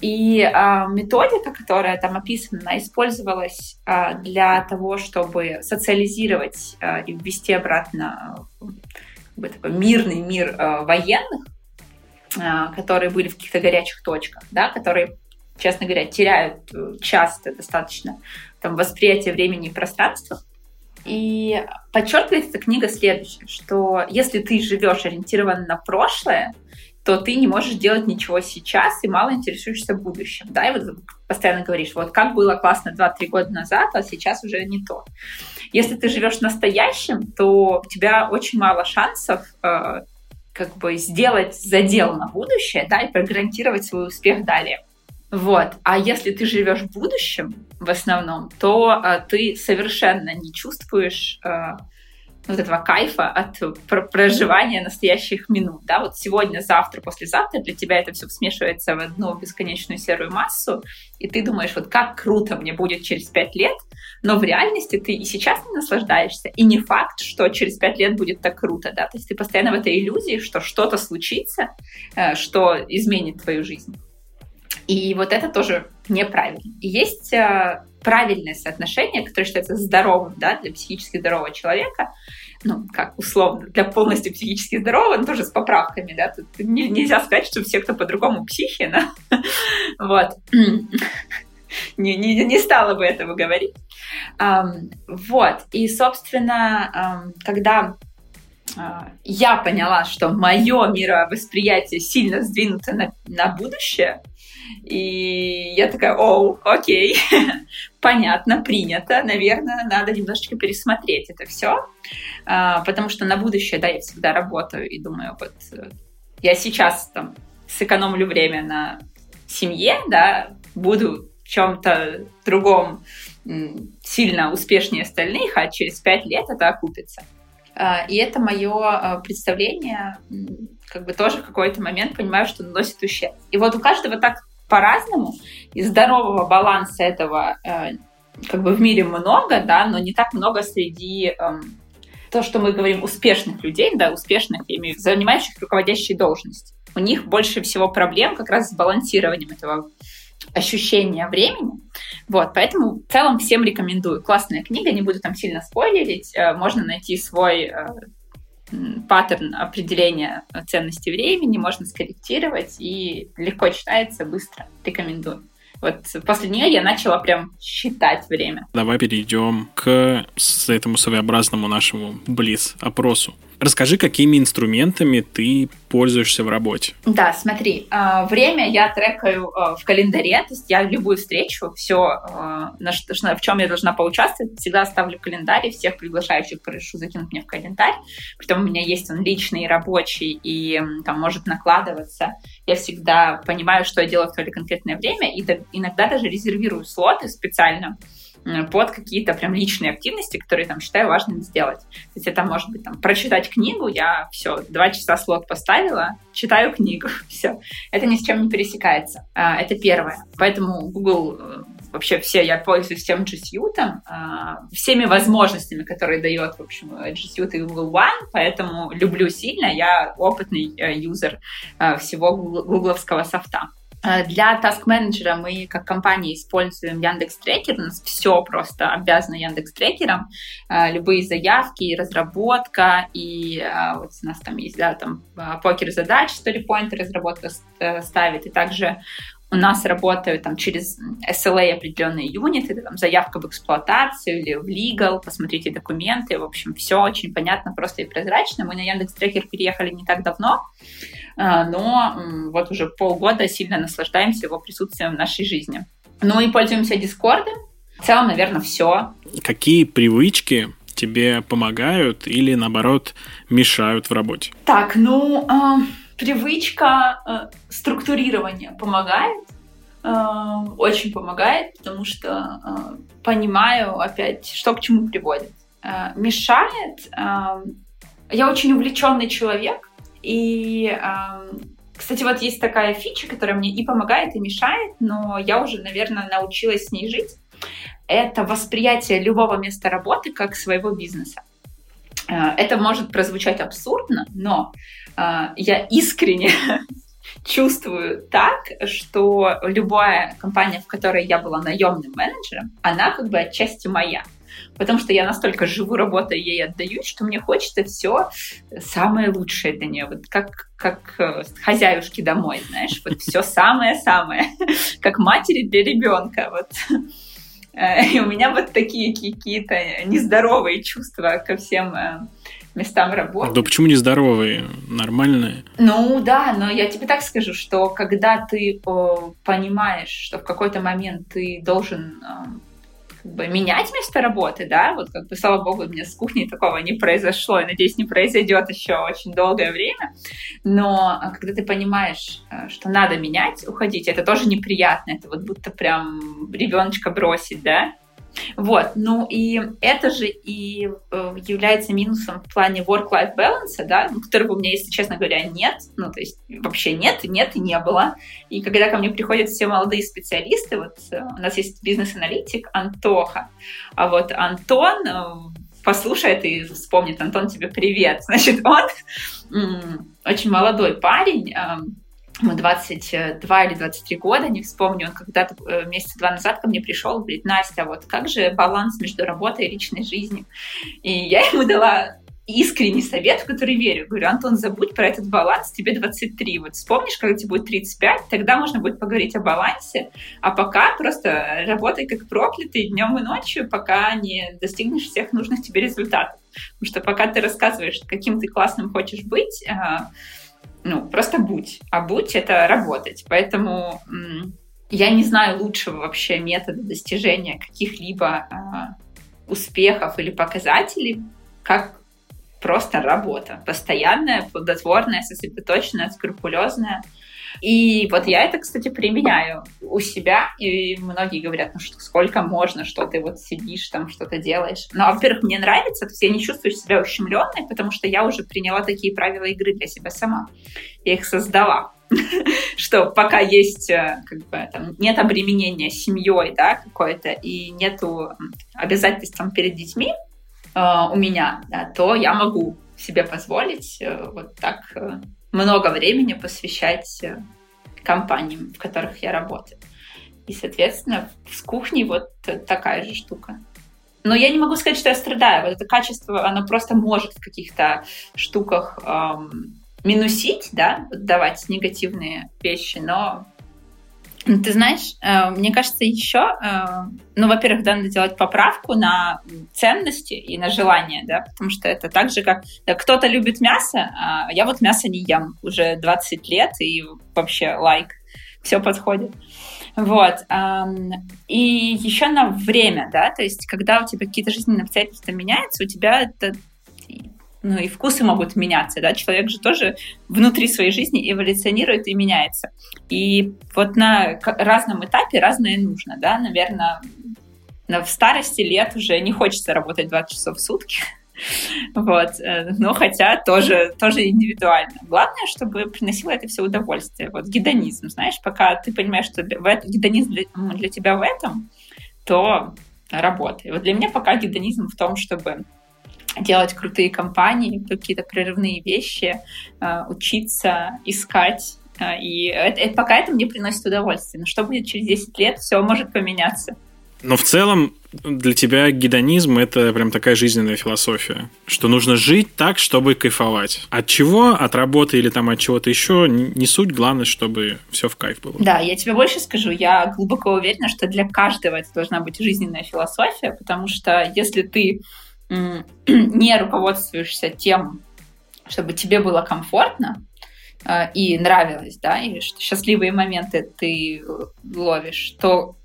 И э, методика, которая там описана, она использовалась э, для того, чтобы социализировать э, и ввести обратно э, такой мирный мир э, военных, э, которые были в каких-то горячих точках, да, которые, честно говоря, теряют э, часто достаточно там, восприятие времени и пространства. И подчеркивает эта книга следующее, что если ты живешь ориентированно на прошлое, то ты не можешь делать ничего сейчас и мало интересуешься будущим. Да, и вот постоянно говоришь, вот как было классно 2-3 года назад, а сейчас уже не то. Если ты живешь настоящим, то у тебя очень мало шансов э, как бы сделать задел на будущее, да, и прогарантировать свой успех далее. Вот. А если ты живешь в будущем, в основном, то а, ты совершенно не чувствуешь а, вот этого кайфа от проживания настоящих минут. Да? Вот сегодня, завтра, послезавтра для тебя это все смешивается в одну бесконечную серую массу, и ты думаешь, вот как круто мне будет через пять лет, но в реальности ты и сейчас не наслаждаешься, и не факт, что через пять лет будет так круто, да, то есть ты постоянно в этой иллюзии, что что-то случится, э, что изменит твою жизнь. И вот это тоже неправильно. И есть э, правильное соотношение, которое считается здоровым да, для психически здорового человека, ну, как условно, для полностью психически здорового, но тоже с поправками, да, тут не, нельзя сказать, что все, кто по-другому психи, да, вот, не, не, не стала бы этого говорить. Вот, и, собственно, когда uh, я поняла, что мое мировосприятие сильно сдвинуто на, на будущее, и я такая, оу, окей, понятно, принято, наверное, надо немножечко пересмотреть это все, а, потому что на будущее, да, я всегда работаю и думаю, вот э, я сейчас там сэкономлю время на семье, да, буду в чем-то другом сильно успешнее остальных, а через пять лет это окупится. А, и это мое а, представление, как бы тоже в какой-то момент понимаю, что наносит ущерб. И вот у каждого так по-разному, и здорового баланса этого э, как бы в мире много, да, но не так много среди э, то, что мы говорим успешных людей, да, успешных, я имею в виду, занимающих руководящие должности. У них больше всего проблем как раз с балансированием этого ощущения времени. Вот, поэтому в целом всем рекомендую. Классная книга, не буду там сильно спойлерить. Э, можно найти свой э, паттерн определения ценности времени можно скорректировать и легко читается, быстро. Рекомендую. Вот после нее я начала прям считать время. Давай перейдем к этому своеобразному нашему близ-опросу. Расскажи, какими инструментами ты пользуешься в работе? Да, смотри, а, время я трекаю а, в календаре, то есть я любую встречу, все, а, в чем я должна поучаствовать, всегда ставлю календарь, всех приглашающих прошу закинуть мне в календарь, притом у меня есть он личный, рабочий, и там может накладываться. Я всегда понимаю, что я делаю в то или конкретное время, и иногда даже резервирую слоты специально, под какие-то прям личные активности, которые там считаю важным сделать. То есть это может быть там прочитать книгу, я все, два часа слот поставила, читаю книгу, все. Это ни с чем не пересекается. А, это первое. Поэтому Google э, вообще все, я пользуюсь тем G Suite, а, всеми возможностями, которые дает, в общем, G Suite и Google One, поэтому люблю сильно, я опытный э, юзер э, всего гугловского софта. Э, для таск-менеджера мы как компания используем Яндекс Трекер. У нас все просто обязано Яндекс Трекером. Э, любые заявки, разработка. И э, вот у нас там есть да, там покер задач, StoryPoint разработка ставит. И также у нас работают там через SLA определенные юниты, там заявка в эксплуатацию или в legal, посмотрите документы, в общем, все очень понятно, просто и прозрачно. Мы на Яндекс Трекер переехали не так давно, но вот уже полгода сильно наслаждаемся его присутствием в нашей жизни. Ну и пользуемся Дискордом. В целом, наверное, все. Какие привычки тебе помогают или, наоборот, мешают в работе? Так, ну, э, привычка э, структурирования помогает. Э, очень помогает, потому что э, понимаю опять, что к чему приводит. Э, мешает. Э, я очень увлеченный человек, и, кстати, вот есть такая фича, которая мне и помогает, и мешает, но я уже, наверное, научилась с ней жить. Это восприятие любого места работы как своего бизнеса. Э, это может прозвучать абсурдно, но э, я искренне чувствую так, что любая компания, в которой я была наемным менеджером, она как бы отчасти моя потому что я настолько живу, работаю, ей отдаюсь, что мне хочется все самое лучшее для нее, вот как, как э, хозяюшки домой, знаешь, вот все самое-самое, как матери для ребенка, вот. Э, и у меня вот такие какие-то нездоровые чувства ко всем э, местам работы. Да почему нездоровые? Нормальные? Ну да, но я тебе так скажу, что когда ты о, понимаешь, что в какой-то момент ты должен как бы менять место работы, да, вот как бы, слава богу, у меня с кухней такого не произошло, и, надеюсь, не произойдет еще очень долгое время, но а, когда ты понимаешь, э, что надо менять, уходить, это тоже неприятно, это вот будто прям ребеночка бросить, да, вот, ну и это же и э, является минусом в плане work-life balance, да, которого у меня, если честно говоря, нет, ну то есть вообще нет, нет и не было. И когда ко мне приходят все молодые специалисты, вот э, у нас есть бизнес-аналитик Антоха, а вот Антон э, послушает и вспомнит, Антон, тебе привет. Значит, он очень молодой парень, 22 или 23 года, не вспомню, он когда-то э, месяца два назад ко мне пришел, говорит, Настя, вот как же баланс между работой и личной жизнью? И я ему дала искренний совет, в который верю. Говорю, Антон, забудь про этот баланс, тебе 23. Вот вспомнишь, когда тебе будет 35, тогда можно будет поговорить о балансе, а пока просто работай как проклятый днем и ночью, пока не достигнешь всех нужных тебе результатов. Потому что пока ты рассказываешь, каким ты классным хочешь быть, а, ну, просто будь. А будь — это работать. Поэтому я не знаю лучшего вообще метода достижения каких-либо э, успехов или показателей, как просто работа. Постоянная, плодотворная, сосредоточенная, скрупулезная — и вот я это, кстати, применяю у себя, и многие говорят, ну что, сколько можно, что ты вот сидишь там, что-то делаешь. Но, во-первых, мне нравится, то есть я не чувствую себя ущемленной, потому что я уже приняла такие правила игры для себя сама. Я их создала что пока есть, э, как бы, там, нет обременения семьей, да, какой-то, и нету обязательств там, перед детьми э, у меня, да, то я могу себе позволить э, вот так э, много времени посвящать э, компаниям, в которых я работаю. И, соответственно, с кухней вот такая же штука. Но я не могу сказать, что я страдаю. Вот это качество, оно просто может в каких-то штуках эм, минусить, да, давать негативные вещи, но ты знаешь, э, мне кажется, еще, э, ну, во-первых, да, надо делать поправку на ценности и на желания, да, потому что это так же, как да, кто-то любит мясо, а я вот мясо не ем уже 20 лет, и вообще лайк, все подходит. Вот. И еще на время, да, то есть когда у тебя какие-то жизненные обстоятельства меняются, у тебя это ну и вкусы могут меняться, да, человек же тоже внутри своей жизни эволюционирует и меняется. И вот на разном этапе разное нужно, да, наверное, в старости лет уже не хочется работать 20 часов в сутки, вот, э, но хотя тоже, тоже индивидуально. Главное, чтобы приносило это все удовольствие. Вот гедонизм, знаешь, пока ты понимаешь, что в это, гедонизм для, для тебя в этом, то работай. Вот для меня пока гедонизм в том, чтобы делать крутые компании, какие-то прерывные вещи, э, учиться, искать. Э, и это, это, пока это мне приносит удовольствие. Но что будет через 10 лет, все может поменяться. Но в целом для тебя гедонизм – это прям такая жизненная философия, что нужно жить так, чтобы кайфовать. От чего? От работы или там от чего-то еще? Не суть, главное, чтобы все в кайф было. Да, я тебе больше скажу, я глубоко уверена, что для каждого это должна быть жизненная философия, потому что если ты не руководствуешься тем, чтобы тебе было комфортно э, и нравилось, да, и что счастливые моменты ты ловишь, то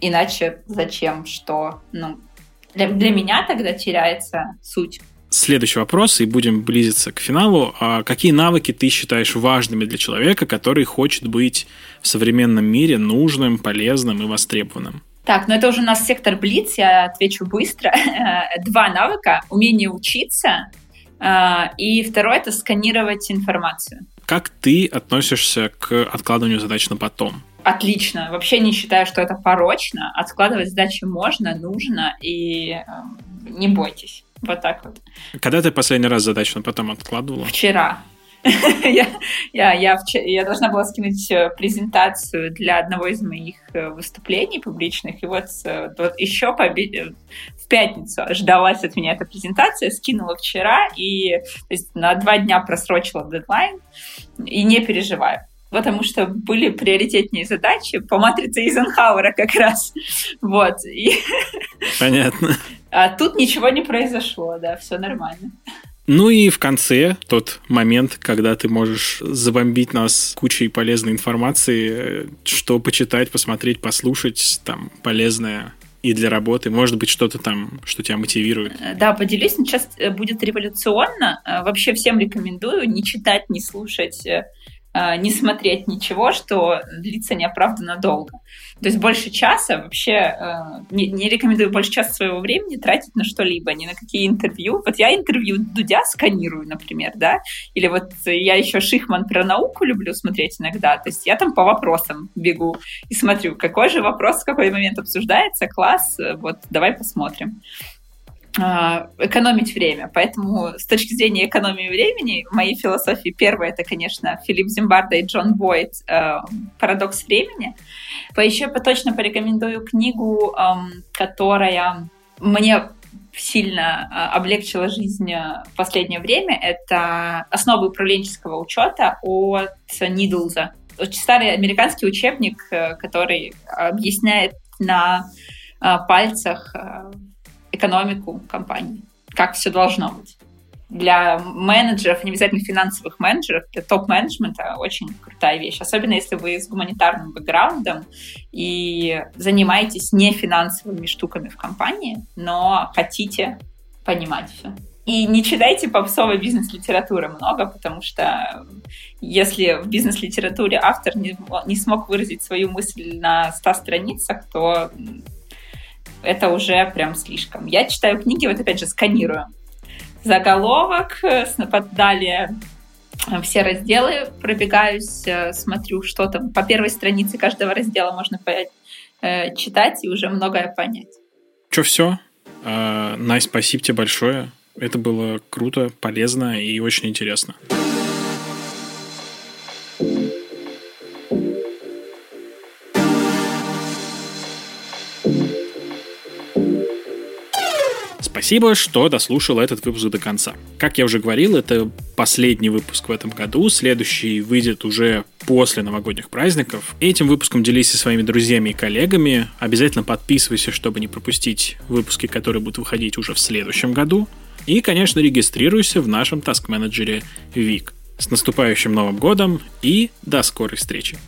иначе зачем, что, ну, для, для меня тогда теряется суть. Следующий вопрос, и будем близиться к финалу. А какие навыки ты считаешь важными для человека, который хочет быть в современном мире нужным, полезным и востребованным? Так, ну это уже у нас сектор Блиц, я отвечу быстро. Два навыка. Умение учиться, э, и второе — это сканировать информацию. Как ты относишься к откладыванию задач на потом? Отлично. Вообще не считаю, что это порочно. Откладывать задачи можно, нужно, и э, не бойтесь. Вот так вот. Когда ты последний раз задачу на потом откладывала? Вчера. я, я, я, я должна была скинуть э, презентацию для одного из моих э, выступлений публичных, и вот, э, вот еще по, в пятницу ждалась от меня эта презентация, скинула вчера, и то есть, на два дня просрочила дедлайн, и не переживаю потому что были приоритетнее задачи по матрице Эйзенхауэра как раз. Вот. И... Понятно. А тут ничего не произошло, да, все нормально. Ну и в конце тот момент, когда ты можешь забомбить нас кучей полезной информации, что почитать, посмотреть, послушать, там, полезное и для работы. Может быть, что-то там, что тебя мотивирует. Э, да, поделюсь. Сейчас э, будет революционно. Э, вообще всем рекомендую не читать, не слушать Э, не смотреть ничего, что длится неоправданно долго. То есть больше часа вообще э, не, не рекомендую больше часа своего времени тратить на что-либо, ни на какие интервью. Вот я интервью Дудя сканирую, например, да, или вот я еще Шихман про науку люблю смотреть иногда, то есть я там по вопросам бегу и смотрю, какой же вопрос в какой момент обсуждается, класс, вот давай посмотрим. А, экономить время. Поэтому с точки зрения экономии времени, моей философии первое это, конечно, Филипп Зимбарда и Джон Бойд э, «Парадокс времени». Еще точно порекомендую книгу, эм, которая мне сильно э, облегчила жизнь в последнее время. Это «Основы управленческого учета» от Нидлза. Очень старый американский учебник, э, который объясняет на пальцах экономику компании, как все должно быть. Для менеджеров, не обязательно финансовых менеджеров, для топ-менеджмента очень крутая вещь. Особенно если вы с гуманитарным бэкграундом и занимаетесь не финансовыми штуками в компании, но хотите понимать все. И не читайте попсовой бизнес-литературы много, потому что если в бизнес-литературе автор не, не смог выразить свою мысль на 100 страницах, то это уже прям слишком. Я читаю книги, вот опять же, сканирую. Заголовок, далее э, все разделы пробегаюсь, э, смотрю, что там. По первой странице каждого раздела можно э, читать и уже многое понять. Что, все? Най, спасибо тебе большое. Это было круто, полезно и очень интересно. Спасибо, что дослушал этот выпуск до конца. Как я уже говорил, это последний выпуск в этом году. Следующий выйдет уже после новогодних праздников. Этим выпуском делись со своими друзьями и коллегами. Обязательно подписывайся, чтобы не пропустить выпуски, которые будут выходить уже в следующем году. И, конечно, регистрируйся в нашем таск-менеджере Вик. С наступающим Новым годом и до скорой встречи!